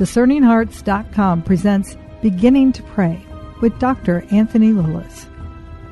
DiscerningHearts.com presents Beginning to Pray with Dr. Anthony Lilles.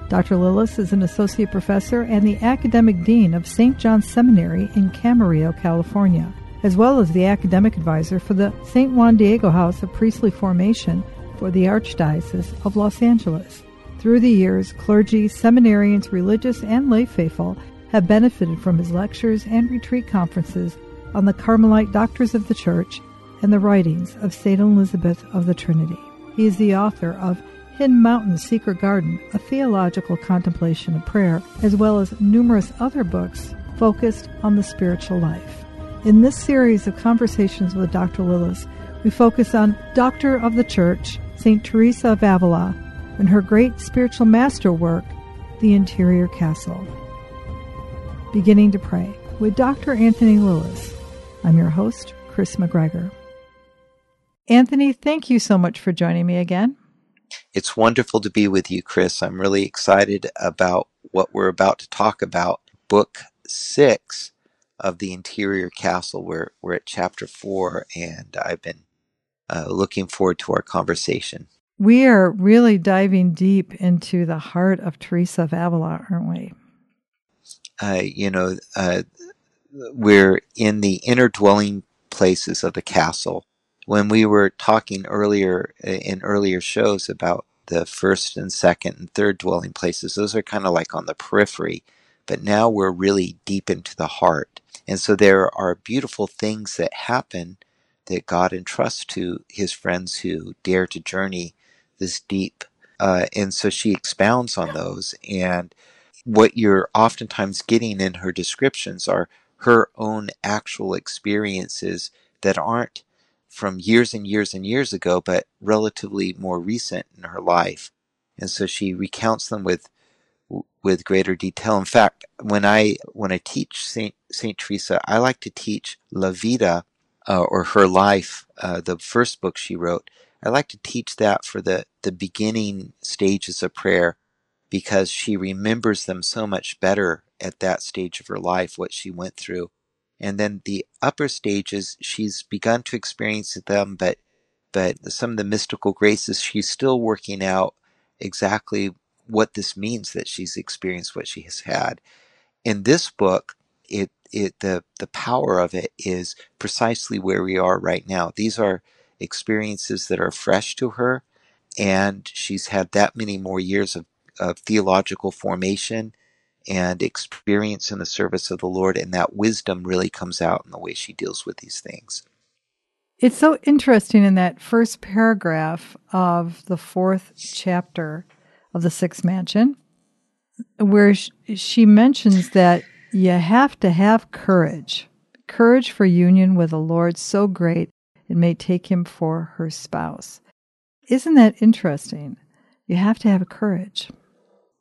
Dr. Lilles is an associate professor and the academic dean of St. John's Seminary in Camarillo, California, as well as the academic advisor for the St. Juan Diego House of Priestly Formation for the Archdiocese of Los Angeles. Through the years, clergy, seminarians, religious, and lay faithful have benefited from his lectures and retreat conferences on the Carmelite doctors of the Church and the writings of St. Elizabeth of the Trinity. He is the author of Hidden Mountain's Secret Garden, a theological contemplation of prayer, as well as numerous other books focused on the spiritual life. In this series of conversations with Dr. Lilles, we focus on Doctor of the Church, St. Teresa of Avila, and her great spiritual masterwork, The Interior Castle. Beginning to Pray with Dr. Anthony Lilles. I'm your host, Chris McGregor. Anthony, thank you so much for joining me again. It's wonderful to be with you, Chris. I'm really excited about what we're about to talk about. Book six of The Interior Castle. We're, we're at chapter four, and I've been uh, looking forward to our conversation. We are really diving deep into the heart of Teresa of Avila, aren't we? Uh, you know, uh, we're in the inner dwelling places of the castle when we were talking earlier uh, in earlier shows about the first and second and third dwelling places, those are kind of like on the periphery, but now we're really deep into the heart. And so there are beautiful things that happen that God entrusts to his friends who dare to journey this deep. Uh, and so she expounds on those. And what you're oftentimes getting in her descriptions are her own actual experiences that aren't from years and years and years ago, but relatively more recent in her life. And so she recounts them with with greater detail. In fact, when I when I teach Saint Saint Teresa, I like to teach La Vida uh, or her life, uh, the first book she wrote. I like to teach that for the the beginning stages of prayer because she remembers them so much better at that stage of her life, what she went through and then the upper stages she's begun to experience them but but some of the mystical graces she's still working out exactly what this means that she's experienced what she has had. In this book it it the the power of it is precisely where we are right now. These are experiences that are fresh to her and she's had that many more years of, of theological formation and experience in the service of the Lord, and that wisdom really comes out in the way she deals with these things. It's so interesting in that first paragraph of the fourth chapter of the Sixth Mansion, where she mentions that you have to have courage, courage for union with a Lord so great it may take him for her spouse. Isn't that interesting? You have to have courage.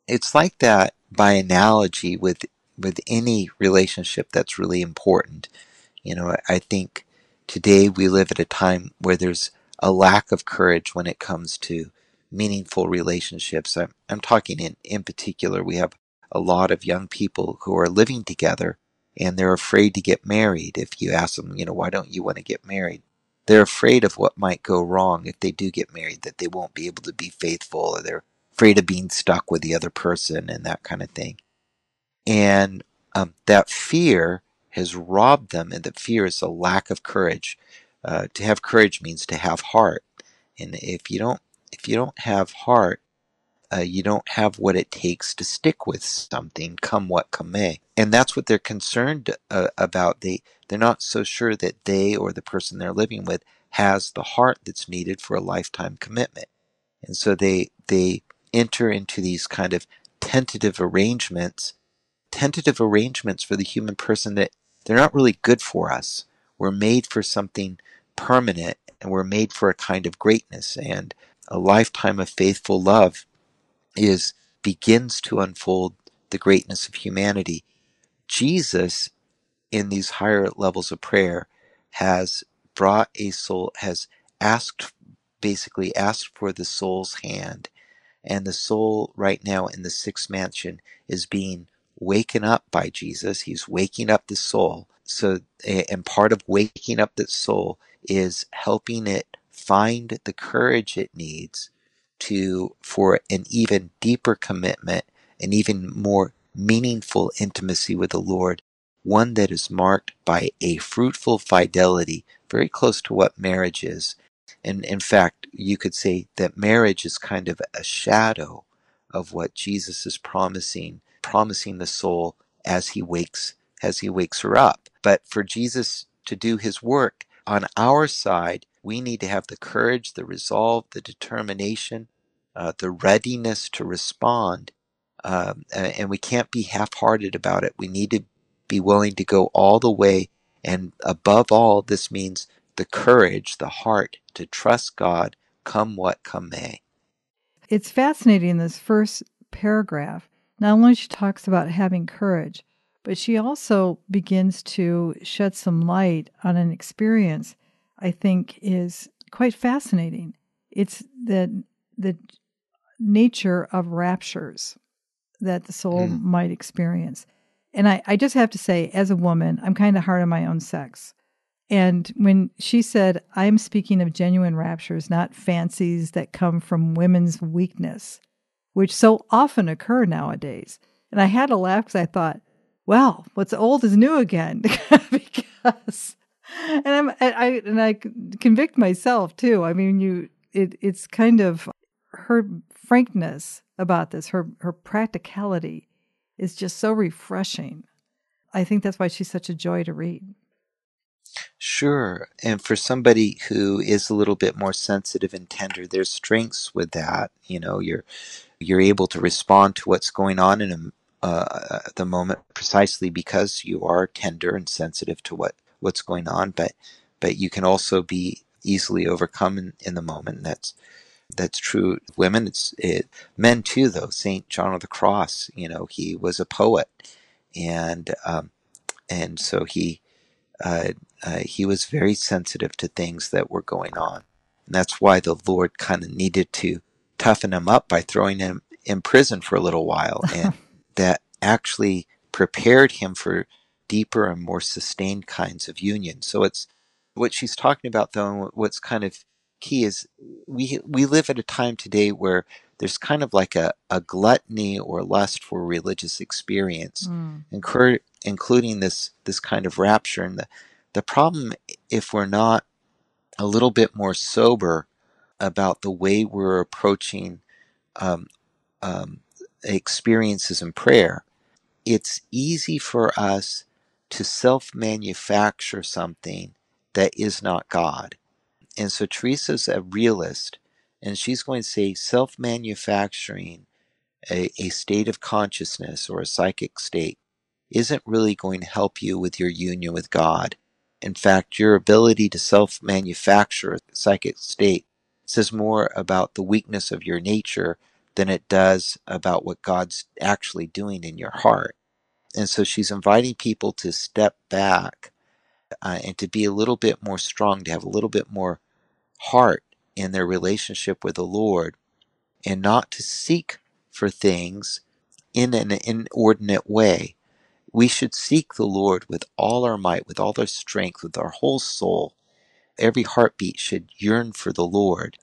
It's like that by analogy with with any relationship that's really important. You know, I think today we live at a time where there's a lack of courage when it comes to meaningful relationships. I'm, I'm talking in, in particular, we have a lot of young people who are living together and they're afraid to get married. If you ask them, you know, why don't you want to get married? They're afraid of what might go wrong if they do get married, that they won't be able to be faithful or they're afraid of being stuck with the other person and that kind of thing. And um, that fear has robbed them, and that fear is a lack of courage. Uh, to have courage means to have heart, and if you don't, if you don't have heart, uh, you don't have what it takes to stick with something, come what come may. And that's what they're concerned uh, about. They they're not so sure that they or the person they're living with has the heart that's needed for a lifetime commitment, and so they they enter into these kind of tentative arrangements, tentative arrangements for the human person that they're not really good for us. We're made for something permanent and we're made for a kind of greatness and a lifetime of faithful love is begins to unfold the greatness of humanity. Jesus in these higher levels of prayer has brought a soul has asked basically asked for the soul's hand and the soul right now in the sixth mansion is being waken up by Jesus. He's waking up the soul. So, and part of waking up the soul is helping it find the courage it needs to for an even deeper commitment and even more meaningful intimacy with the Lord, one that is marked by a fruitful fidelity, very close to what marriage is. And in fact, you could say that marriage is kind of a shadow of what Jesus is promising, promising the soul as he wakes as he wakes her up. But for Jesus to do his work on our side, we need to have the courage, the resolve, the determination, uh, the readiness to respond. Um, and we can't be half hearted about it. We need to be willing to go all the way. And above all, this means the courage, the heart to trust God, come what come may. It's fascinating in this first paragraph. Not only she talks about having courage, but she also begins to shed some light on an experience I think is quite fascinating. It's the the nature of raptures that the soul mm. might experience. And I, I just have to say, as a woman, I'm kind of hard on my own sex. And when she said, I'm speaking of genuine raptures, not fancies that come from women's weakness, which so often occur nowadays. And I had to laugh because I thought, well, what's old is new again. because, and I'm, I, and I convict myself too. I mean, you, it, it's kind of her frankness about this, her her practicality is just so refreshing. I think that's why she's such a joy to read. Sure. And for somebody who is a little bit more sensitive and tender, there's strengths with that. You know, you're you're able to respond to what's going on in a, uh, the moment precisely because you are tender and sensitive to what what's going on. But but you can also be easily overcome in, in the moment. That's that's true. Women, it's it, men too. Though Saint John of the Cross, you know, he was a poet, and um, and so he uh, uh, he was very sensitive to things that were going on. And that's why the Lord kind of needed to toughen him up by throwing him in prison for a little while, and that actually prepared him for deeper and more sustained kinds of union. So it's what she's talking about, though. What's kind of key is we we live at a time today where there's kind of like a, a gluttony or lust for religious experience, mm. incur, including this this kind of rapture. And the the problem, if we're not a little bit more sober about the way we're approaching um, um, experiences in prayer, it's easy for us to self manufacture something that is not God. And so Teresa's a realist, and she's going to say self manufacturing a, a state of consciousness or a psychic state isn't really going to help you with your union with God. In fact, your ability to self manufacture a psychic state says more about the weakness of your nature than it does about what God's actually doing in your heart. And so she's inviting people to step back uh, and to be a little bit more strong, to have a little bit more heart in their relationship with the Lord and not to seek for things in an inordinate way. We should seek the Lord with all our might, with all our strength, with our whole soul. Every heartbeat should yearn for the Lord.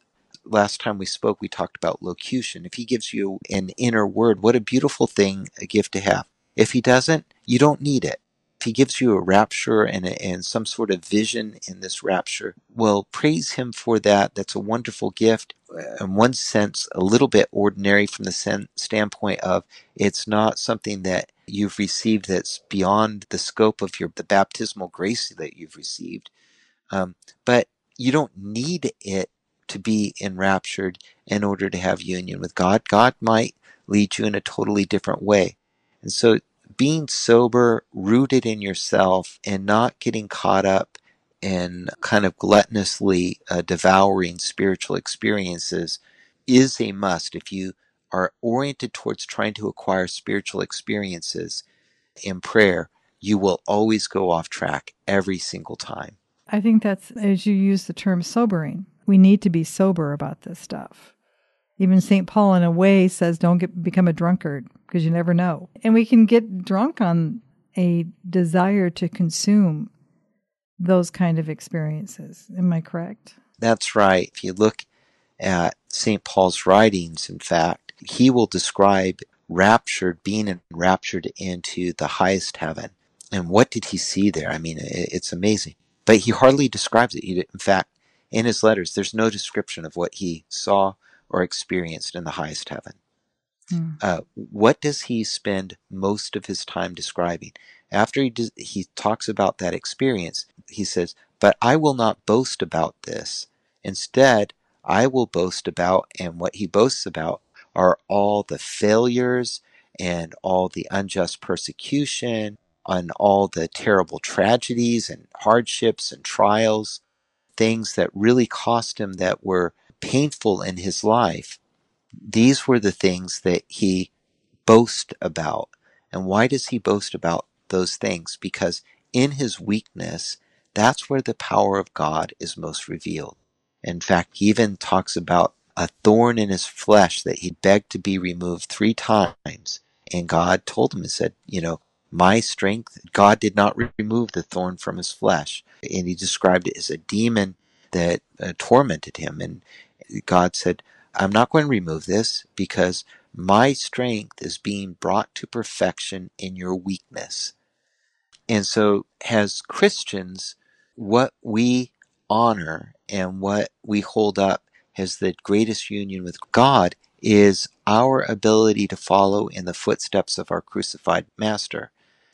Last time we spoke, we talked about locution. If He gives you an inner word, what a beautiful thing, a gift to have. If He doesn't, you don't need it If he gives you a rapture and, a, and some sort of vision in this rapture, well, praise him for that. That's a wonderful gift. In one sense, a little bit ordinary from the sen- standpoint of it's not something that you've received that's beyond the scope of your the baptismal grace that you've received. Um, but you don't need it to be enraptured in order to have union with God. God might lead you in a totally different way. And so being sober, rooted in yourself, and not getting caught up in kind of gluttonously uh, devouring spiritual experiences is a must if you are oriented towards trying to acquire spiritual experiences in prayer you will always go off track every single time i think that's as you use the term sobering we need to be sober about this stuff even St. Paul, in a way, says don't get, become a drunkard because you never know. And we can get drunk on a desire to consume those kind of experiences. Am I correct? That's right. If you look at St. Paul's writings, in fact, he will describe raptured, being enraptured into the highest heaven. And what did he see there? I mean, it's amazing. But he hardly describes it. He, In fact, in his letters, there's no description of what he saw or experienced in the highest heaven. Hmm. Uh, what does he spend most of his time describing? After he, does, he talks about that experience, he says, But I will not boast about this. Instead, I will boast about, and what he boasts about are all the failures and all the unjust persecution and all the terrible tragedies and hardships and trials, things that really cost him that were painful in his life. These were the things that he boasted about. And why does he boast about those things? Because in his weakness, that's where the power of God is most revealed. In fact, he even talks about a thorn in his flesh that he begged to be removed three times. And God told him and said, You know, my strength, God did not remove the thorn from his flesh. And he described it as a demon that uh, tormented him. And God said, I'm not going to remove this because my strength is being brought to perfection in your weakness. And so, as Christians, what we honor and what we hold up as the greatest union with God is our ability to follow in the footsteps of our crucified Master.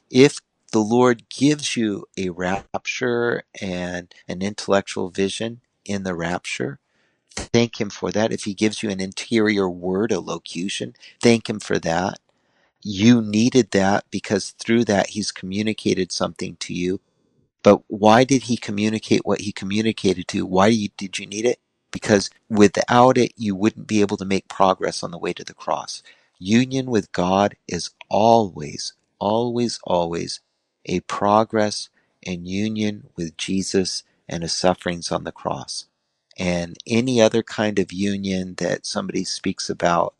If the Lord gives you a rapture and an intellectual vision in the rapture, thank Him for that. If He gives you an interior word, a locution, thank Him for that. You needed that because through that He's communicated something to you. But why did He communicate what He communicated to? Why did you need it? Because without it, you wouldn't be able to make progress on the way to the cross. Union with God is always, always, always a progress in union with Jesus and his sufferings on the cross. And any other kind of union that somebody speaks about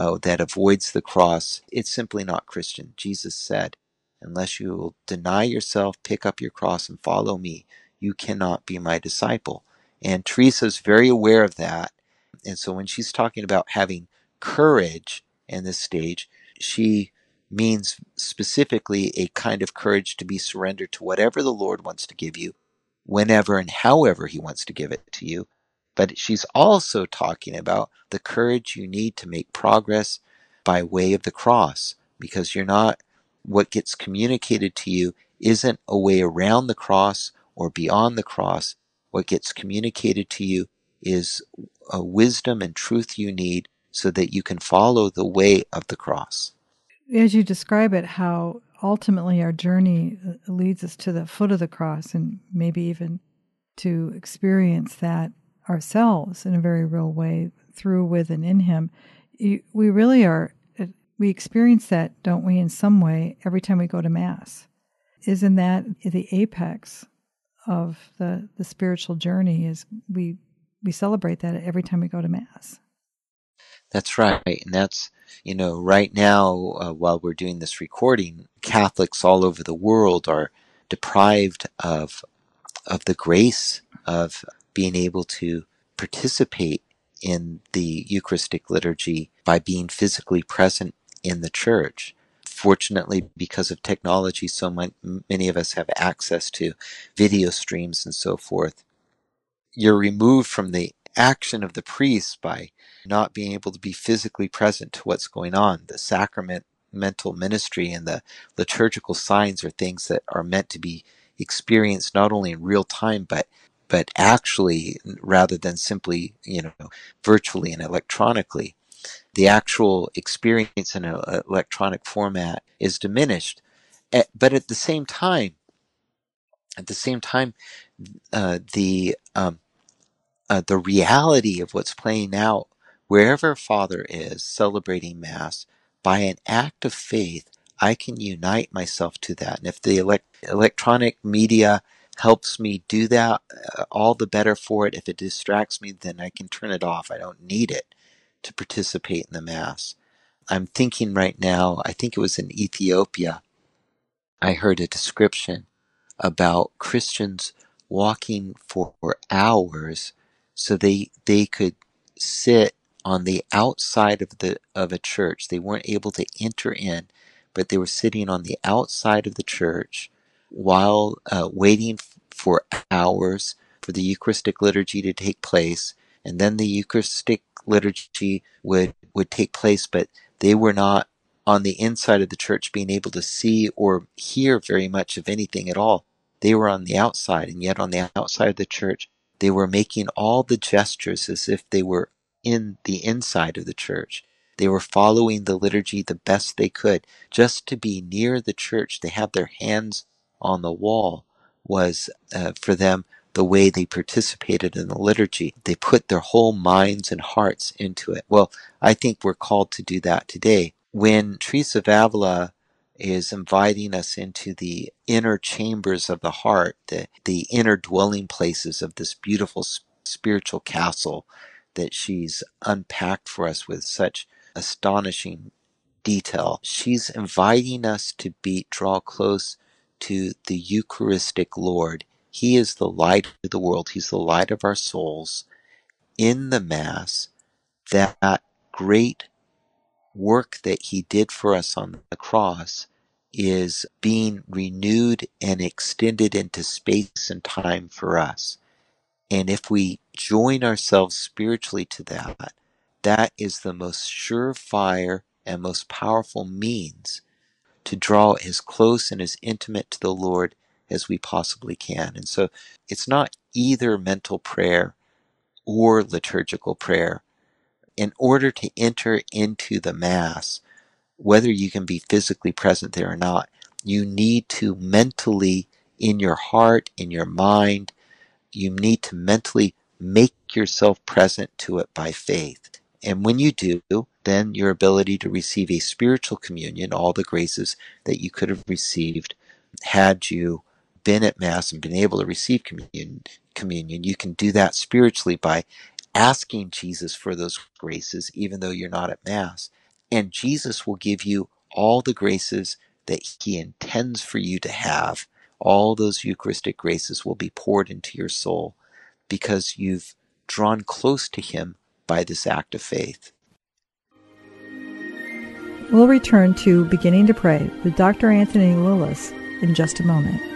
oh, that avoids the cross, it's simply not Christian. Jesus said, Unless you will deny yourself, pick up your cross, and follow me, you cannot be my disciple. And Teresa's very aware of that. And so when she's talking about having courage in this stage, she means specifically a kind of courage to be surrendered to whatever the Lord wants to give you, whenever and however He wants to give it to you. But she's also talking about the courage you need to make progress by way of the cross, because you're not, what gets communicated to you isn't a way around the cross or beyond the cross. What gets communicated to you is a wisdom and truth you need so that you can follow the way of the cross. As you describe it, how ultimately our journey uh, leads us to the foot of the cross and maybe even to experience that ourselves in a very real way through, with, and in Him. We really are, uh, we experience that, don't we, in some way every time we go to Mass. Isn't that the apex of the the spiritual journey is we we celebrate that every time we go to mass. That's right, and that's you know right now uh, while we're doing this recording, Catholics all over the world are deprived of of the grace of being able to participate in the Eucharistic liturgy by being physically present in the church fortunately, because of technology, so many of us have access to video streams and so forth. You're removed from the action of the priest by not being able to be physically present to what's going on. The sacrament mental ministry and the liturgical signs are things that are meant to be experienced not only in real time but but actually rather than simply you know virtually and electronically the actual experience in an electronic format is diminished. But at the same time, at the same time, uh, the um, uh, the reality of what's playing out wherever Father is celebrating Mass by an act of faith, I can unite myself to that. And if the elect- electronic media helps me do that, uh, all the better for it. If it distracts me, then I can turn it off. I don't need it to participate in the Mass. I'm thinking right now, I think it was in Ethiopia, I heard a description about Christians walking for hours so they they could sit on the outside of the of a church. They weren't able to enter in, but they were sitting on the outside of the church while uh, waiting for hours for the Eucharistic liturgy to take place, and then the Eucharistic liturgy would would take place, but they were not on the inside of the church being able to see or hear very much of anything at all. They were on the outside, and yet on the outside of the church, they were making all the gestures as if they were in the inside of the church. They were following the liturgy the best they could. Just to be near the church, to have their hands on the wall, was uh, for them the way they participated in the liturgy. They put their whole minds and hearts into it. Well, I think we're called to do that today. When Teresa of Avila is inviting us into the inner chambers of the heart, the, the inner dwelling places of this beautiful spiritual castle that she's unpacked for us with such astonishing detail. She's inviting us to be draw close to the Eucharistic Lord. He is the light of the world. He's the light of our souls. In the Mass, that great work that he did for us on the cross is being renewed and extended into space and time for us. And if we join ourselves spiritually to that, that is the most surefire and most powerful means to draw as close and as intimate to the Lord as we possibly can. And so it's not either mental prayer or liturgical prayer in order to enter into the Mass, whether you can be physically present there or not, you need to mentally, in your heart, in your mind, you need to mentally make yourself present to it by faith. And when you do, then your ability to receive a spiritual communion, all the graces that you could have received had you been at Mass and been able to receive communion, communion, you can do that spiritually by asking Jesus for those graces, even though you're not at Mass. And Jesus will give you all the graces that He intends for you to have. All those Eucharistic graces will be poured into your soul because you've drawn close to Him by this act of faith. We'll return to Beginning to Pray with Dr. Anthony Lilles in just a moment.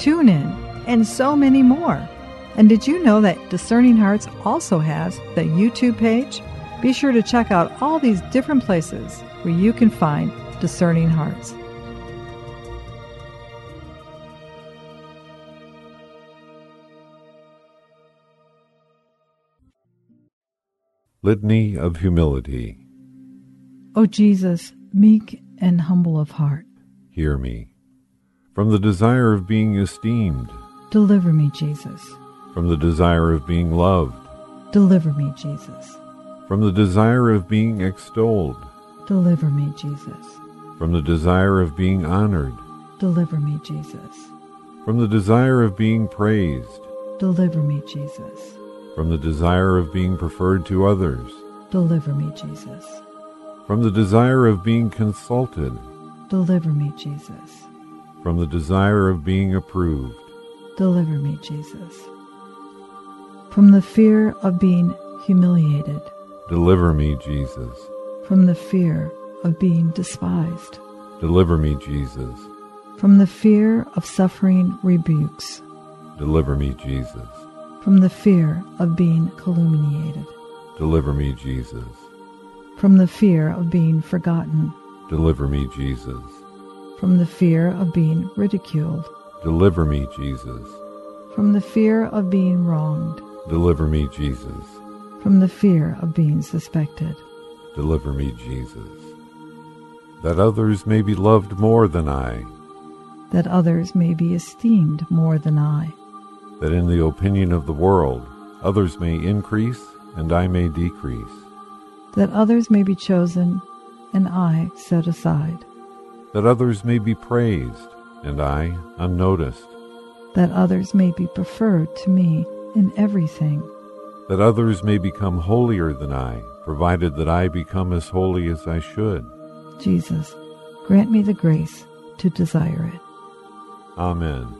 TuneIn, and so many more. And did you know that Discerning Hearts also has the YouTube page? Be sure to check out all these different places where you can find Discerning Hearts. Litany of Humility. O Jesus, meek and humble of heart, hear me. From the desire of being esteemed, deliver me, Jesus. From the desire of being loved, deliver me, Jesus. From the desire of being extolled, deliver me, Jesus. From the desire of being honored, deliver me, Jesus. From the desire of being praised, deliver me, Jesus. From the desire of being preferred to others, deliver me, Jesus. From the desire of being consulted, deliver me, Jesus from the desire of being approved. Deliver me, Jesus. From the fear of being humiliated. Deliver me, Jesus. From the fear of being despised. Deliver me, Jesus. From the fear of suffering rebukes. Deliver me, Jesus. From the fear of being calumniated. Deliver me, Jesus. From the fear of being forgotten. Deliver me, Jesus from the fear of being ridiculed. Deliver me, Jesus. From the fear of being wronged. Deliver me, Jesus. From the fear of being suspected. Deliver me, Jesus. that others may be loved more than I, that others may be esteemed more than I, that in the opinion of the world others may increase and I may decrease, that others may be chosen and I set aside, that others may be praised and I unnoticed, that others may be preferred to me in everything, that others may become holier than I, provided that I become as holy as I should. Jesus, grant me the grace to desire it. Amen.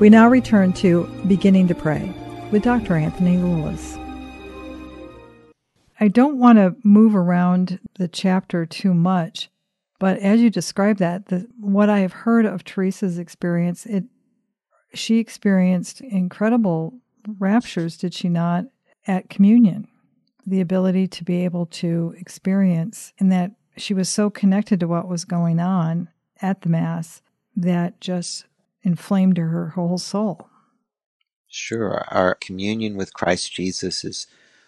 We now return to Beginning to Pray with Dr. Anthony Lilles. I don't want to move around the chapter too much, but as you describe that, the, what I have heard of Teresa's experience, it she experienced incredible raptures, did she not, at communion? The ability to be able to experience, and that she was so connected to what was going on at the Mass that just inflamed her whole soul. Sure. Our communion with Christ Jesus is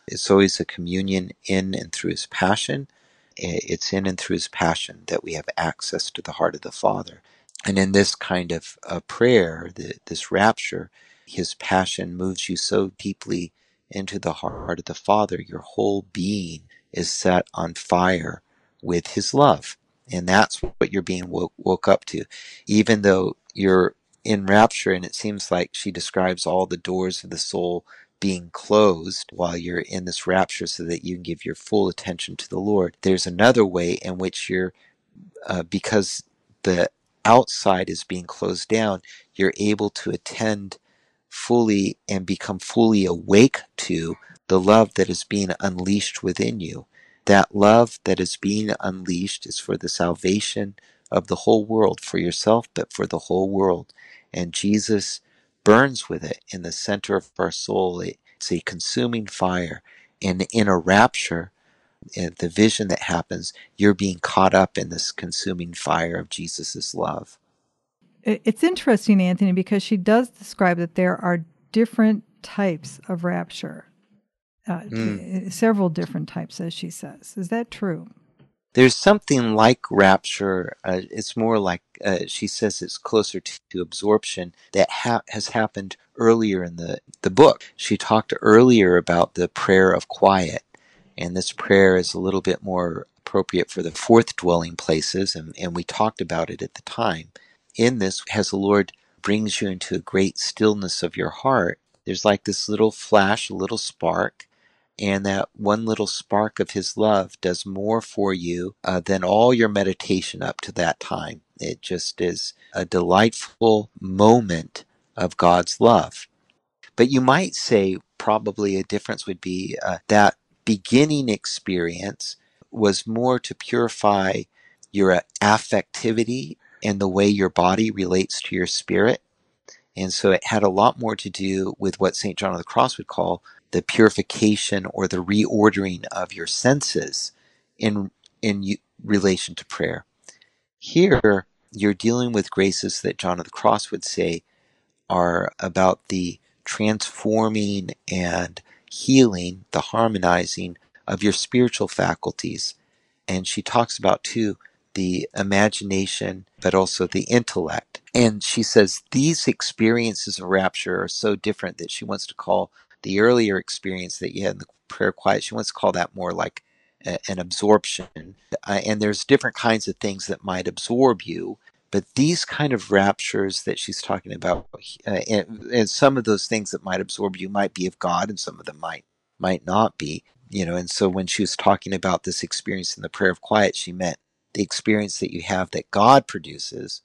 it's always a communion in and through his passion. It's in and through his passion that we have access to the heart of the Father. And in this kind of uh, prayer, the, this rapture, his passion moves you so deeply into the heart of the Father, your whole being is set on fire with his love. And that's what you're being woke, woke up to. Even though you're in rapture, and it seems like she describes all the doors of the soul being closed while you're in this rapture so that you can give your full attention to the Lord. There's another way in which you're, uh, because the outside is being closed down, you're able to attend fully and become fully awake to the love that is being unleashed within you. That love that is being unleashed is for the salvation of the whole world, for yourself, but for the whole world. And Jesus burns with it in the center of our soul. It's a consuming fire. And in a rapture, the vision that happens, you're being caught up in this consuming fire of Jesus' love. It's interesting, Anthony, because she does describe that there are different types of rapture. Uh, mm. Several different types, as she says. Is that true? There's something like rapture. Uh, it's more like uh, she says it's closer to, to absorption that ha- has happened earlier in the, the book. She talked earlier about the prayer of quiet, and this prayer is a little bit more appropriate for the fourth dwelling places, and, and we talked about it at the time. In this, as the Lord brings you into a great stillness of your heart, there's like this little flash, a little spark, and that one little spark of his love does more for you uh, than all your meditation up to that time. It just is a delightful moment of God's love. But you might say probably a difference would be uh, that beginning experience was more to purify your affectivity and the way your body relates to your spirit. And so it had a lot more to do with what St. John of the Cross would call the purification or the reordering of your senses in in relation to prayer. Here, you're dealing with graces that John of the Cross would say are about the transforming and healing, the harmonizing of your spiritual faculties. And she talks about too the imagination, but also the intellect. And she says these experiences of rapture are so different that she wants to call the earlier experience that you had in the prayer quiet. She wants to call that more like a, an absorption. Uh, and there's different kinds of things that might absorb you. But these kind of raptures that she's talking about, uh, and, and some of those things that might absorb you might be of God, and some of them might might not be. You know, and so when she was talking about this experience in the prayer of quiet, she meant the experience that you have that God produces.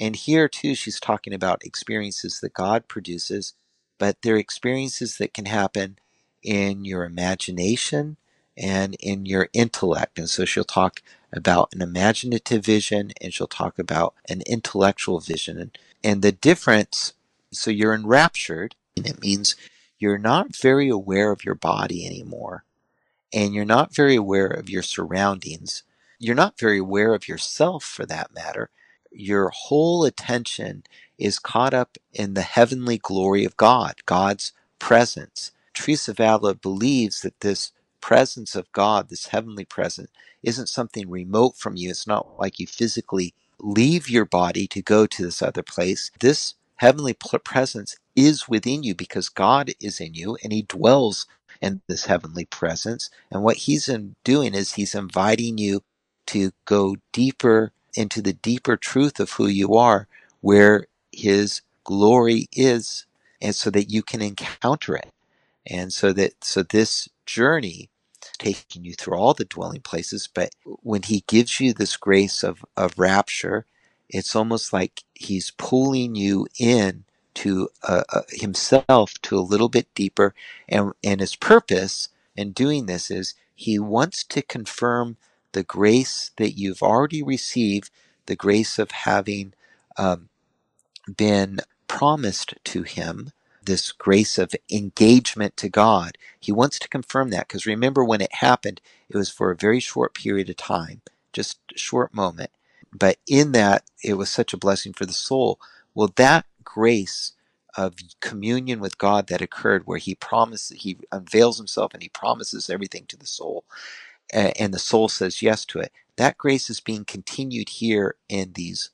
And here too, she's talking about experiences that God produces, but they're experiences that can happen in your imagination and in your intellect. And so she'll talk about an imaginative vision and she'll talk about an intellectual vision. And, and the difference, so you're enraptured, and it means you're not very aware of your body anymore and you're not very aware of your surroundings you're not very aware of yourself for that matter. Your whole attention is caught up in the heavenly glory of God, God's presence. Avila believes that this presence of God, this heavenly presence, isn't something remote from you. It's not like you physically leave your body to go to this other place. This heavenly presence is within you because God is in you and He dwells in this heavenly presence. And what He's doing is He's inviting you to go deeper into the deeper truth of who you are, where His glory is, and so that you can encounter it. And so that, so this journey taking you through all the dwelling places, but when He gives you this grace of, of rapture, it's almost like He's pulling you in to uh, uh, Himself to a little bit deeper. And, and His purpose in doing this is He wants to confirm the grace that you've already received, the grace of having um, been promised to Him, this grace of engagement to God. He wants to confirm that because remember when it happened, it was for a very short period of time, just a short moment. But in that, it was such a blessing for the soul. Well, that grace of communion with God that occurred where he promises, he unveils himself and he promises everything to the soul and the soul says yes to it. That grace is being continued here in these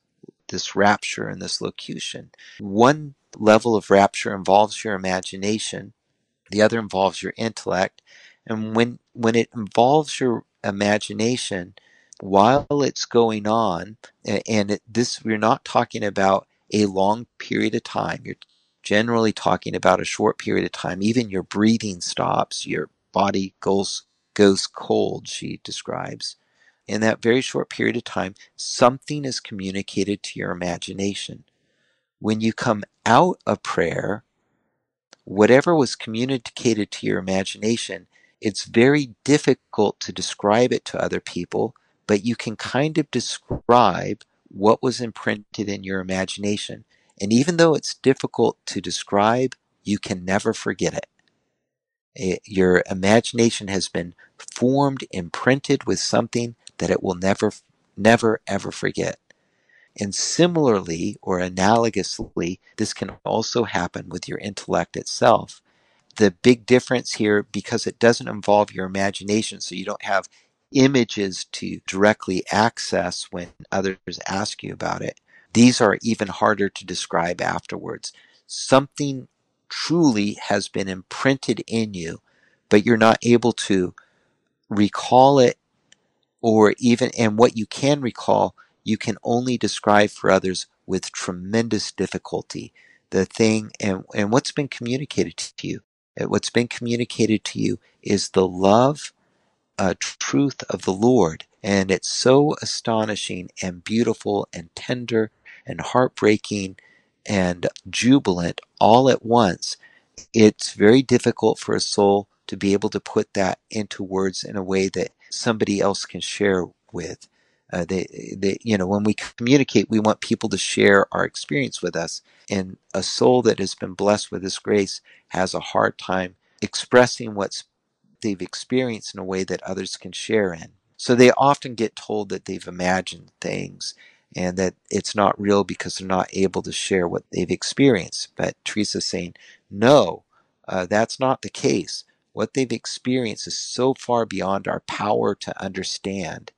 this rapture and this locution. One level of rapture involves your imagination, the other involves your intellect. And when when it involves your imagination, while it's going on, and it, this we're not talking about a long period of time. You're generally talking about a short period of time. Even your breathing stops, your body goes goes cold, she describes. In that very short period of time, something is communicated to your imagination. When you come out of prayer, whatever was communicated to your imagination, it's very difficult to describe it to other people, but you can kind of describe what was imprinted in your imagination. And even though it's difficult to describe, you can never forget it. Eh, your imagination has been formed, imprinted with something that it will never, never, ever forget. And similarly or analogously, this can also happen with your intellect itself. The big difference here, because it doesn't involve your imagination, so you don't have images to directly access when others ask you about it, these are even harder to describe afterwards. Something truly has been imprinted in you, but you're not able to recall it or even, and what you can recall, you can only describe for others with tremendous difficulty. The thing, and, and what's been communicated to you, what's been communicated to you is the love, uh, truth of the Lord. And it's so astonishing and beautiful and tender and heartbreaking and jubilant all at once, it's very difficult for a soul to be able to put that into words in a way that somebody else can share with. Uh, they, they, you know, when we communicate, we want people to share our experience with us. And a soul that has been blessed with this grace has a hard time expressing what they've experienced in a way that others can share in. So they often get told that they've imagined things and that it's not real because they're not able to share what they've experienced. But Teresa's saying, no, uh, that's not the case. What they've experienced is so far beyond our power to understand.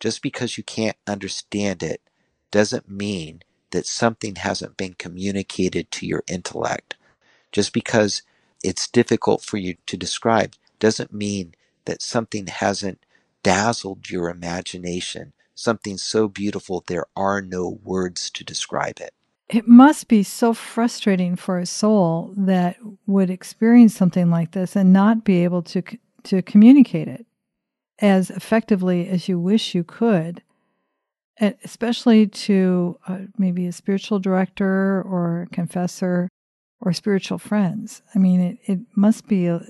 Just because you can't understand it doesn't mean that something hasn't been communicated to your intellect. Just because it's difficult for you to describe doesn't mean that something hasn't dazzled your imagination, something so beautiful there are no words to describe it. It must be so frustrating for a soul that would experience something like this and not be able to to communicate it as effectively as you wish you could, especially to uh, maybe a spiritual director or confessor or spiritual friends. I mean, it, it must be a,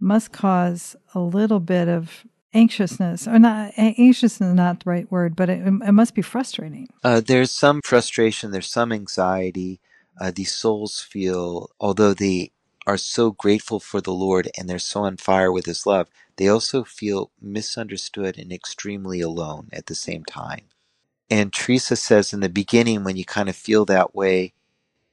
must cause a little bit of anxiousness or not anxiousness is not the right word but it, it must be frustrating. Uh, there's some frustration there's some anxiety uh, these souls feel although they are so grateful for the lord and they're so on fire with his love they also feel misunderstood and extremely alone at the same time. And teresa says in the beginning when you kind of feel that way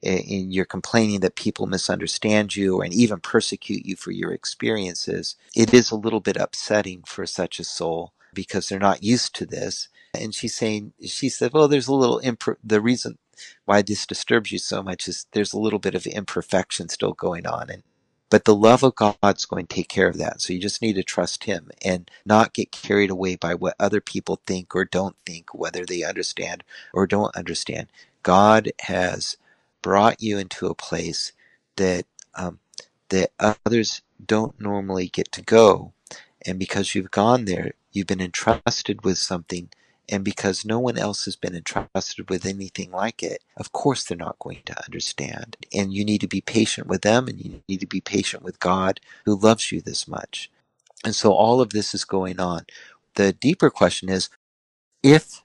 and you're complaining that people misunderstand you and even persecute you for your experiences, it is a little bit upsetting for such a soul because they're not used to this. And she's saying, she said, well, there's a little, imp- the reason why this disturbs you so much is there's a little bit of imperfection still going on. And but the love of God's going to take care of that. So you just need to trust Him and not get carried away by what other people think or don't think, whether they understand or don't understand. God has brought you into a place that um, that others don't normally get to go, and because you've gone there, you've been entrusted with something, and because no one else has been entrusted with anything like it, of course they're not going to understand. And you need to be patient with them, and you need to be patient with God who loves you this much. And so all of this is going on. The deeper question is if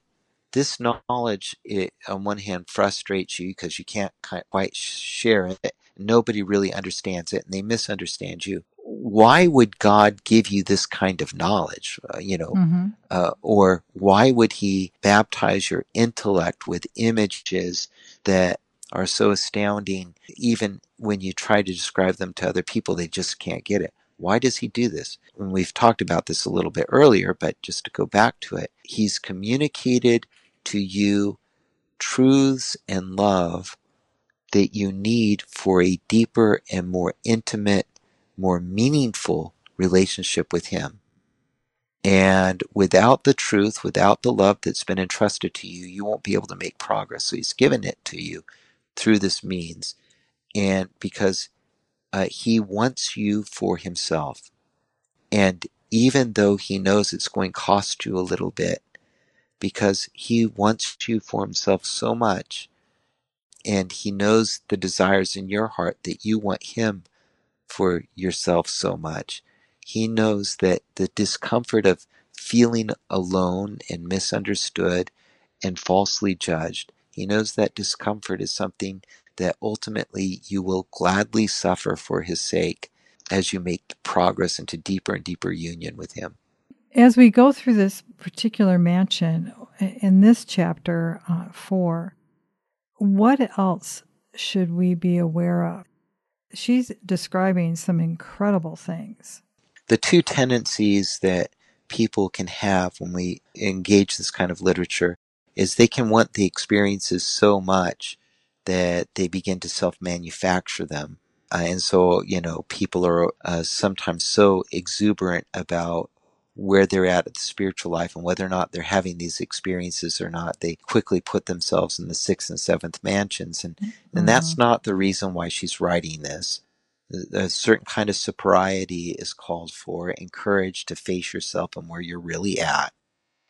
this knowledge, it, on one hand, frustrates you because you can't quite share it. Nobody really understands it, and they misunderstand you. Why would God give you this kind of knowledge? Uh, you know, mm-hmm. uh, or why would He baptize your intellect with images that are so astounding, even when you try to describe them to other people, they just can't get it. Why does he do this? And we've talked about this a little bit earlier, but just to go back to it, he's communicated to you truths and love that you need for a deeper and more intimate, more meaningful relationship with Him. And without the truth, without the love that's been entrusted to you, you won't be able to make progress. So He's given it to you through this means. And because uh, He wants you for Himself. And even though He knows it's going to cost you a little bit, because he wants you for himself so much and he knows the desires in your heart that you want him for yourself so much. He knows that the discomfort of feeling alone and misunderstood and falsely judged, he knows that discomfort is something that ultimately you will gladly suffer for his sake as you make progress into deeper and deeper union with him. As we go through this particular mansion in this chapter uh, four, what else should we be aware of? She's describing some incredible things. The two tendencies that people can have when we engage this kind of literature is they can want the experiences so much that they begin to self manufacture them. Uh, and so, you know, people are uh, sometimes so exuberant about where they're at at the spiritual life and whether or not they're having these experiences or not. They quickly put themselves in the sixth and seventh mansions. And, mm-hmm. and that's not the reason why she's writing this. A certain kind of sobriety is called for, encouraged to face yourself and where you're really at.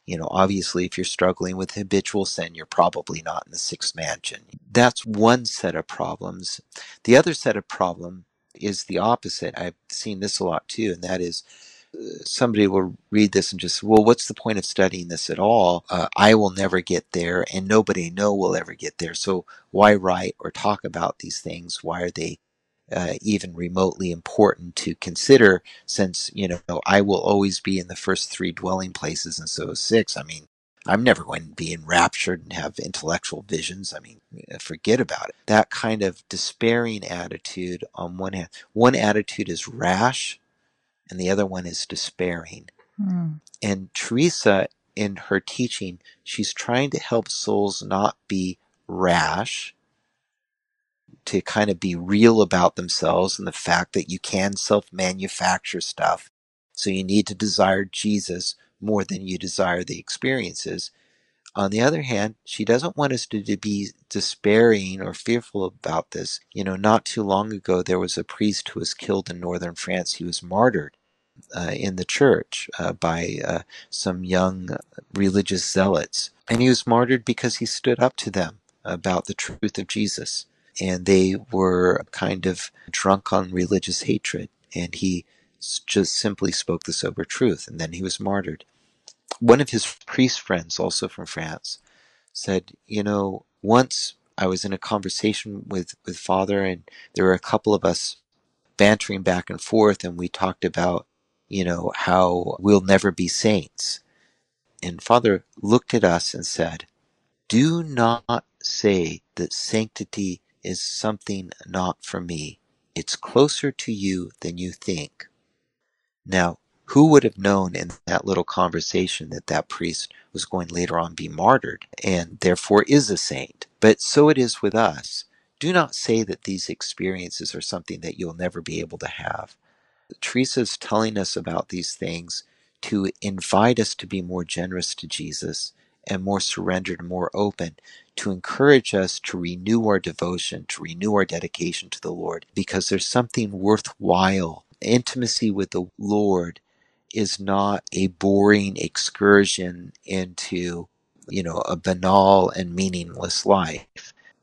You know, obviously, if you're struggling with habitual sin, you're probably not in the sixth mansion. That's one set of problems. The other set of problem is the opposite. I've seen this a lot too, and that is somebody will read this and just, well, what's the point of studying this at all? Uh, I will never get there, and nobody I know will ever get there. So why write or talk about these things? Why are they uh, even remotely important to consider? Since you know I will always be in the first three dwelling places, and so six. I mean, I'm never going to be enraptured and have intellectual visions. I mean, forget about it. That kind of despairing attitude on one hand, one attitude is rash and the other one is despairing. Mm. And Teresa, in her teaching, she's trying to help souls not be rash, to kind of be real about themselves and the fact that you can self manufacture stuff. So you need to desire Jesus more than you desire the experiences. On the other hand, she doesn't want us to, to be despairing or fearful about this. You know, not too long ago, there was a priest who was killed in northern France. He was martyred uh, in the church uh, by uh, some young religious zealots. And he was martyred because he stood up to them about the truth of Jesus. And they were kind of drunk on religious hatred. And he just simply spoke the sober truth. And then he was martyred. One of his priest friends, also from France, said, You know, once I was in a conversation with, with Father, and there were a couple of us bantering back and forth, and we talked about you know, how we'll never be saints. And Father looked at us and said, Do not say that sanctity is something not for me. It's closer to you than you think. Now, who would have known in that little conversation that that priest was going later on be martyred and therefore is a saint? But so it is with us. Do not say that these experiences are something that you'll never be able to have. Teresa's telling us about these things to invite us to be more generous to Jesus and more surrendered more open, to encourage us to renew our devotion, to renew our dedication to the Lord, because there's something worthwhile. Intimacy with the Lord is not a boring excursion into, you know, a banal and meaningless life.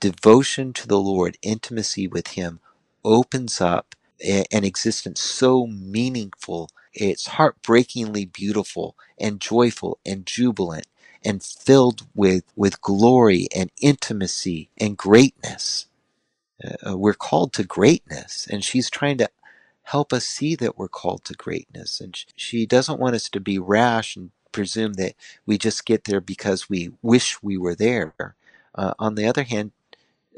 Devotion to the Lord, intimacy with Him opens up an existence so meaningful. It's heartbreakingly beautiful and joyful and jubilant and filled with, with glory and intimacy and greatness. Uh, uh we're called to greatness, and she's trying to help us see that we're called to greatness. And she doesn't want us to be rash and presume that we just get there because we wish we were there. Uh, on the other hand,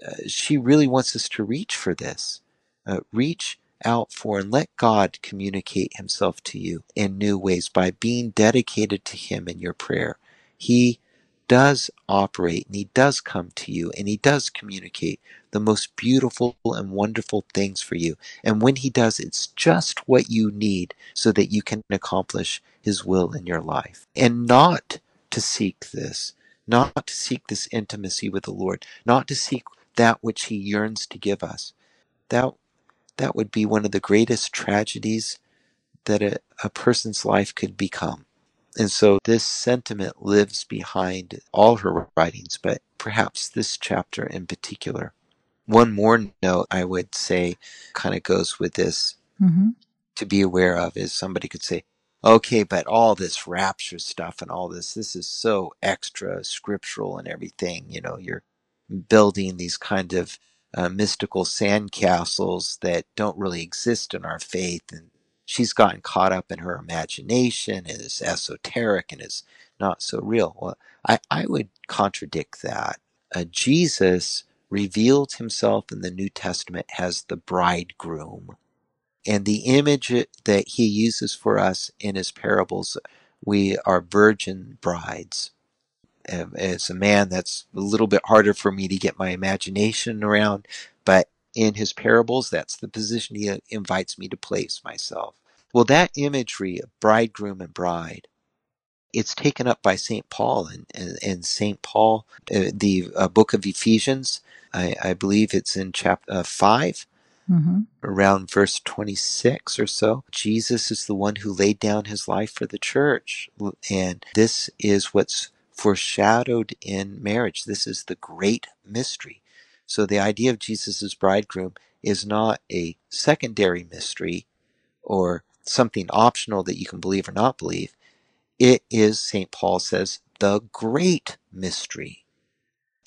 uh, she really wants us to reach for this. Uh, reach out for and let God communicate himself to you in new ways by being dedicated to him in your prayer. He does operate and he does come to you and he does communicate the most beautiful and wonderful things for you. And when he does, it's just what you need so that you can accomplish his will in your life. And not to seek this, not to seek this intimacy with the Lord, not to seek that which he yearns to give us. That that would be one of the greatest tragedies that a, a person's life could become. And so this sentiment lives behind all her writings, but perhaps this chapter in particular. One more note I would say kind of goes with this mm-hmm. to be aware of is somebody could say, okay, but all this rapture stuff and all this, this is so extra scriptural and everything. You know, you're building these kind of uh, mystical sandcastles that don't really exist in our faith. And she's gotten caught up in her imagination and is esoteric and is not so real. Well, I, I would contradict that. Uh, Jesus revealed himself in the New Testament as the bridegroom. And the image that he uses for us in his parables, we are virgin brides as a man, that's a little bit harder for me to get my imagination around. But in his parables, that's the position he uh, invites me to place myself. Well, that imagery of bridegroom and bride, it's taken up by St. Paul and, and, St. Paul, uh, the uh, book of Ephesians. I, I, believe it's in chapter uh, 5 mm-hmm. around verse 26 or so. Jesus is the one who laid down his life for the church. And this is what's foreshadowed in marriage. This is the great mystery. So the idea of Jesus as bridegroom is not a secondary mystery or something optional that you can believe or not believe. It is, St. Paul says, the great mystery.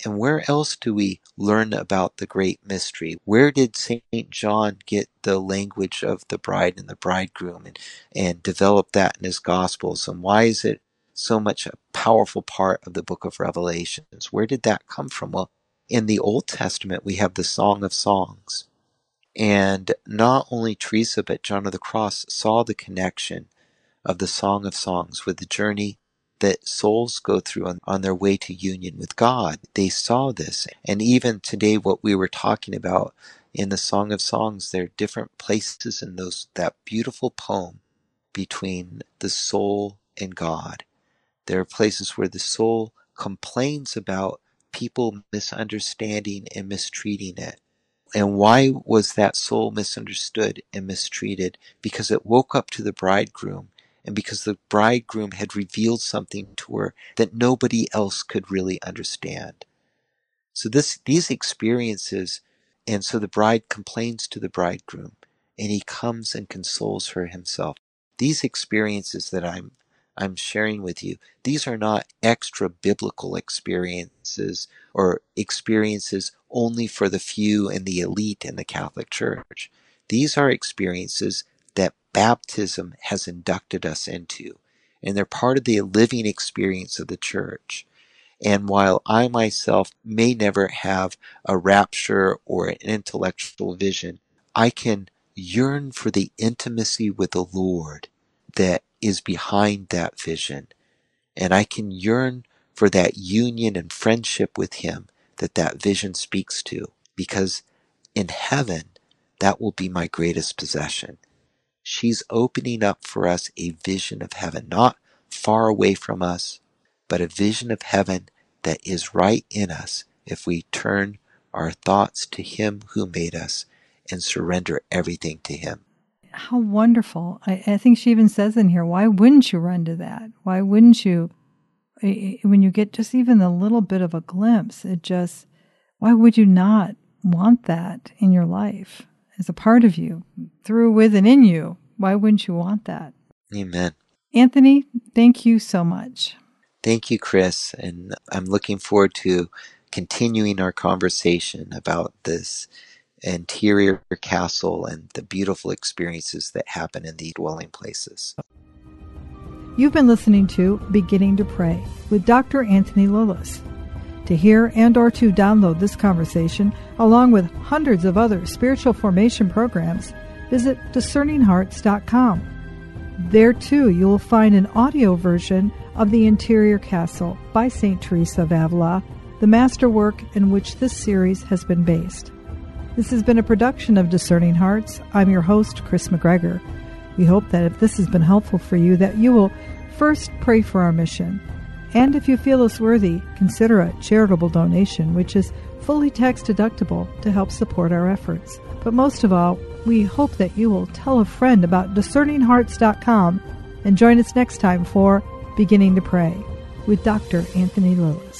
And where else do we learn about the great mystery? Where did St. John get the language of the bride and the bridegroom and, and develop that in his gospels? And why is it so much a powerful part of the book of Revelations. Where did that come from? Well, in the Old Testament, we have the Song of Songs. And not only Teresa, but John of the Cross saw the connection of the Song of Songs with the journey that souls go through on, on their way to union with God. They saw this. And even today, what we were talking about in the Song of Songs, there are different places in those that beautiful poem between the soul and God. There are places where the soul complains about people misunderstanding and mistreating it. And why was that soul misunderstood and mistreated? Because it woke up to the bridegroom and because the bridegroom had revealed something to her that nobody else could really understand. So this, these experiences, and so the bride complains to the bridegroom and he comes and consoles her himself. These experiences that I'm I'm sharing with you, these are not extra biblical experiences or experiences only for the few and the elite in the Catholic Church. These are experiences that baptism has inducted us into, and they're part of the living experience of the church. And while I myself may never have a rapture or an intellectual vision, I can yearn for the intimacy with the Lord that is behind that vision. And I can yearn for that union and friendship with Him that that vision speaks to, because in heaven, that will be my greatest possession. She's opening up for us a vision of heaven, not far away from us, but a vision of heaven that is right in us if we turn our thoughts to Him who made us and surrender everything to Him how wonderful. I, I, think she even says in here, why wouldn't you run to that? Why wouldn't you, when you get just even a little bit of a glimpse, it just, why would you not want that in your life as a part of you, through, with, and in you? Why wouldn't you want that? Amen. Anthony, thank you so much. Thank you, Kris. And I'm looking forward to continuing our conversation about this interior castle and the beautiful experiences that happen in the dwelling places. You've been listening to Beginning to Pray with Dr. Anthony Lilles. To hear and or to download this conversation along with hundreds of other spiritual formation programs, visit discerninghearts.com. There too you will find an audio version of The Interior Castle by St. Teresa of Avila, the masterwork in which this series has been based. This has been a production of Discerning Hearts. I'm your host, Kris McGregor. We hope that if this has been helpful for you, that you will first pray for our mission. And if you feel us worthy, consider a charitable donation, which is fully tax deductible to help support our efforts. But most of all, we hope that you will tell a friend about discerninghearts.com and join us next time for Beginning to Pray with Dr. Anthony Lilles.